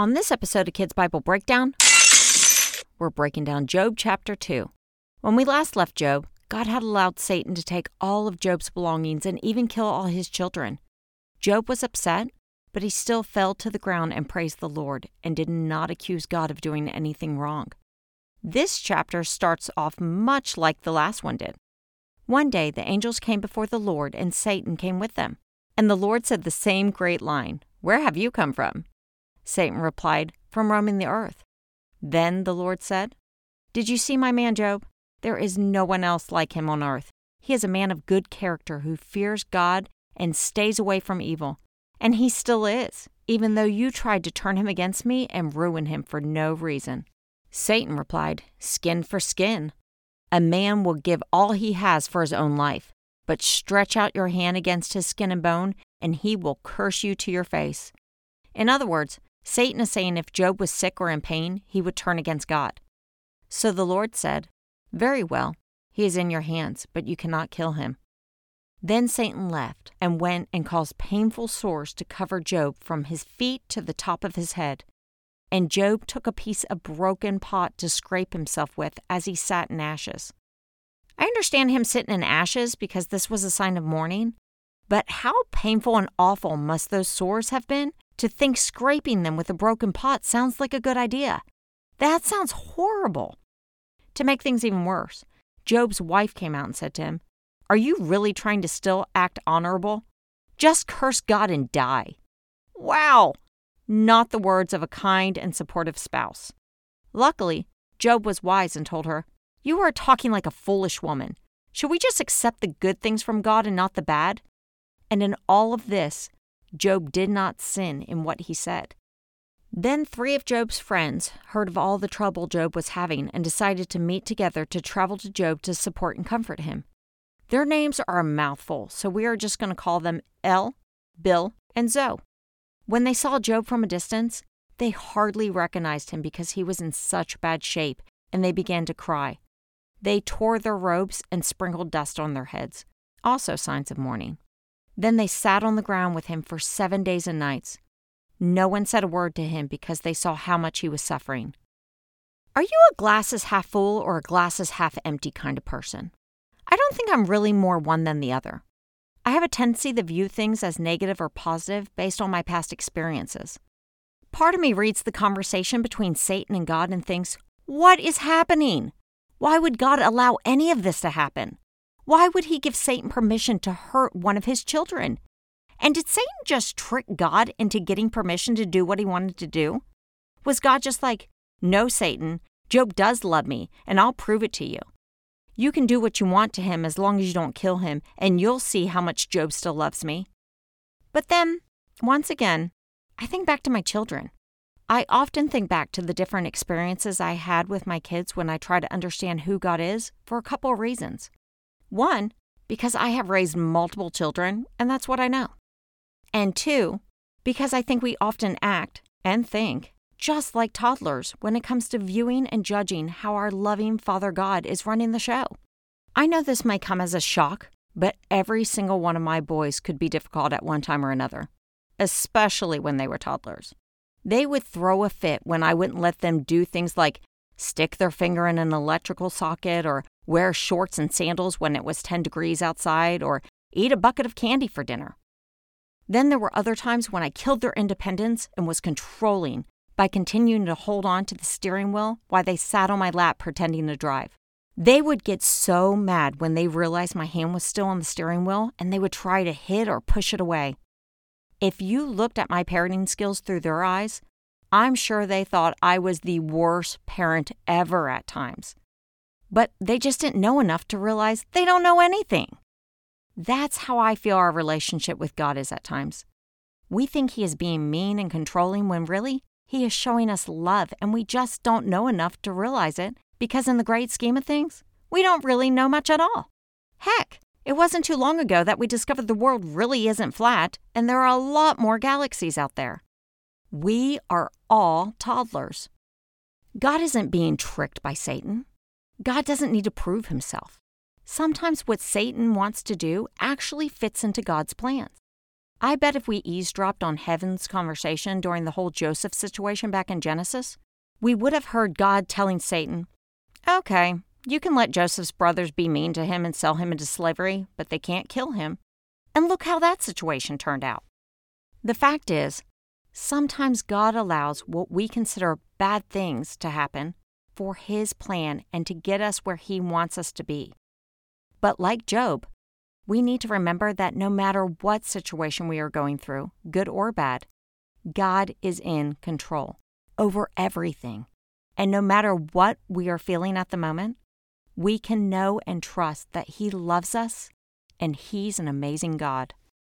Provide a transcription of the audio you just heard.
On this episode of Kids Bible Breakdown, we're breaking down Job chapter 2. When we last left Job, God had allowed Satan to take all of Job's belongings and even kill all his children. Job was upset, but he still fell to the ground and praised the Lord and did not accuse God of doing anything wrong. This chapter starts off much like the last one did. One day the angels came before the Lord, and Satan came with them. And the Lord said the same great line Where have you come from? Satan replied, From roaming the earth. Then the Lord said, Did you see my man Job? There is no one else like him on earth. He is a man of good character who fears God and stays away from evil. And he still is, even though you tried to turn him against me and ruin him for no reason. Satan replied, Skin for skin. A man will give all he has for his own life, but stretch out your hand against his skin and bone, and he will curse you to your face. In other words, Satan is saying if Job was sick or in pain, he would turn against God. So the Lord said, Very well, he is in your hands, but you cannot kill him. Then Satan left and went and caused painful sores to cover Job from his feet to the top of his head. And Job took a piece of broken pot to scrape himself with as he sat in ashes. I understand him sitting in ashes because this was a sign of mourning, but how painful and awful must those sores have been? To think scraping them with a broken pot sounds like a good idea. That sounds horrible. To make things even worse, Job's wife came out and said to him, Are you really trying to still act honorable? Just curse God and die. Wow! Not the words of a kind and supportive spouse. Luckily, Job was wise and told her, You are talking like a foolish woman. Should we just accept the good things from God and not the bad? And in all of this, Job did not sin in what he said. Then three of Job's friends heard of all the trouble Job was having and decided to meet together to travel to Job to support and comfort him. Their names are a mouthful, so we are just going to call them El, Bill, and Zoe. When they saw Job from a distance, they hardly recognized him because he was in such bad shape, and they began to cry. They tore their robes and sprinkled dust on their heads, also signs of mourning. Then they sat on the ground with him for seven days and nights. No one said a word to him because they saw how much he was suffering. Are you a glasses half full or a glasses half empty kind of person? I don't think I'm really more one than the other. I have a tendency to view things as negative or positive based on my past experiences. Part of me reads the conversation between Satan and God and thinks, What is happening? Why would God allow any of this to happen? Why would he give Satan permission to hurt one of his children? And did Satan just trick God into getting permission to do what he wanted to do? Was God just like, No, Satan, Job does love me, and I'll prove it to you. You can do what you want to him as long as you don't kill him, and you'll see how much Job still loves me. But then, once again, I think back to my children. I often think back to the different experiences I had with my kids when I try to understand who God is for a couple of reasons. One, because I have raised multiple children, and that's what I know. And two, because I think we often act and think just like toddlers when it comes to viewing and judging how our loving Father God is running the show. I know this may come as a shock, but every single one of my boys could be difficult at one time or another, especially when they were toddlers. They would throw a fit when I wouldn't let them do things like stick their finger in an electrical socket or wear shorts and sandals when it was 10 degrees outside, or eat a bucket of candy for dinner. Then there were other times when I killed their independence and was controlling by continuing to hold on to the steering wheel while they sat on my lap pretending to drive. They would get so mad when they realized my hand was still on the steering wheel and they would try to hit or push it away. If you looked at my parenting skills through their eyes, I'm sure they thought I was the worst parent ever at times but they just didn't know enough to realize they don't know anything. That's how I feel our relationship with God is at times. We think He is being mean and controlling when really He is showing us love and we just don't know enough to realize it because, in the great scheme of things, we don't really know much at all. Heck, it wasn't too long ago that we discovered the world really isn't flat and there are a lot more galaxies out there. We are all toddlers. God isn't being tricked by Satan. God doesn't need to prove himself. Sometimes what Satan wants to do actually fits into God's plans. I bet if we eavesdropped on heaven's conversation during the whole Joseph situation back in Genesis, we would have heard God telling Satan, Okay, you can let Joseph's brothers be mean to him and sell him into slavery, but they can't kill him. And look how that situation turned out. The fact is, sometimes God allows what we consider bad things to happen for His plan and to get us where He wants us to be. But like Job, we need to remember that no matter what situation we are going through, good or bad, God is in control over everything. And no matter what we are feeling at the moment, we can know and trust that He loves us and He's an amazing God.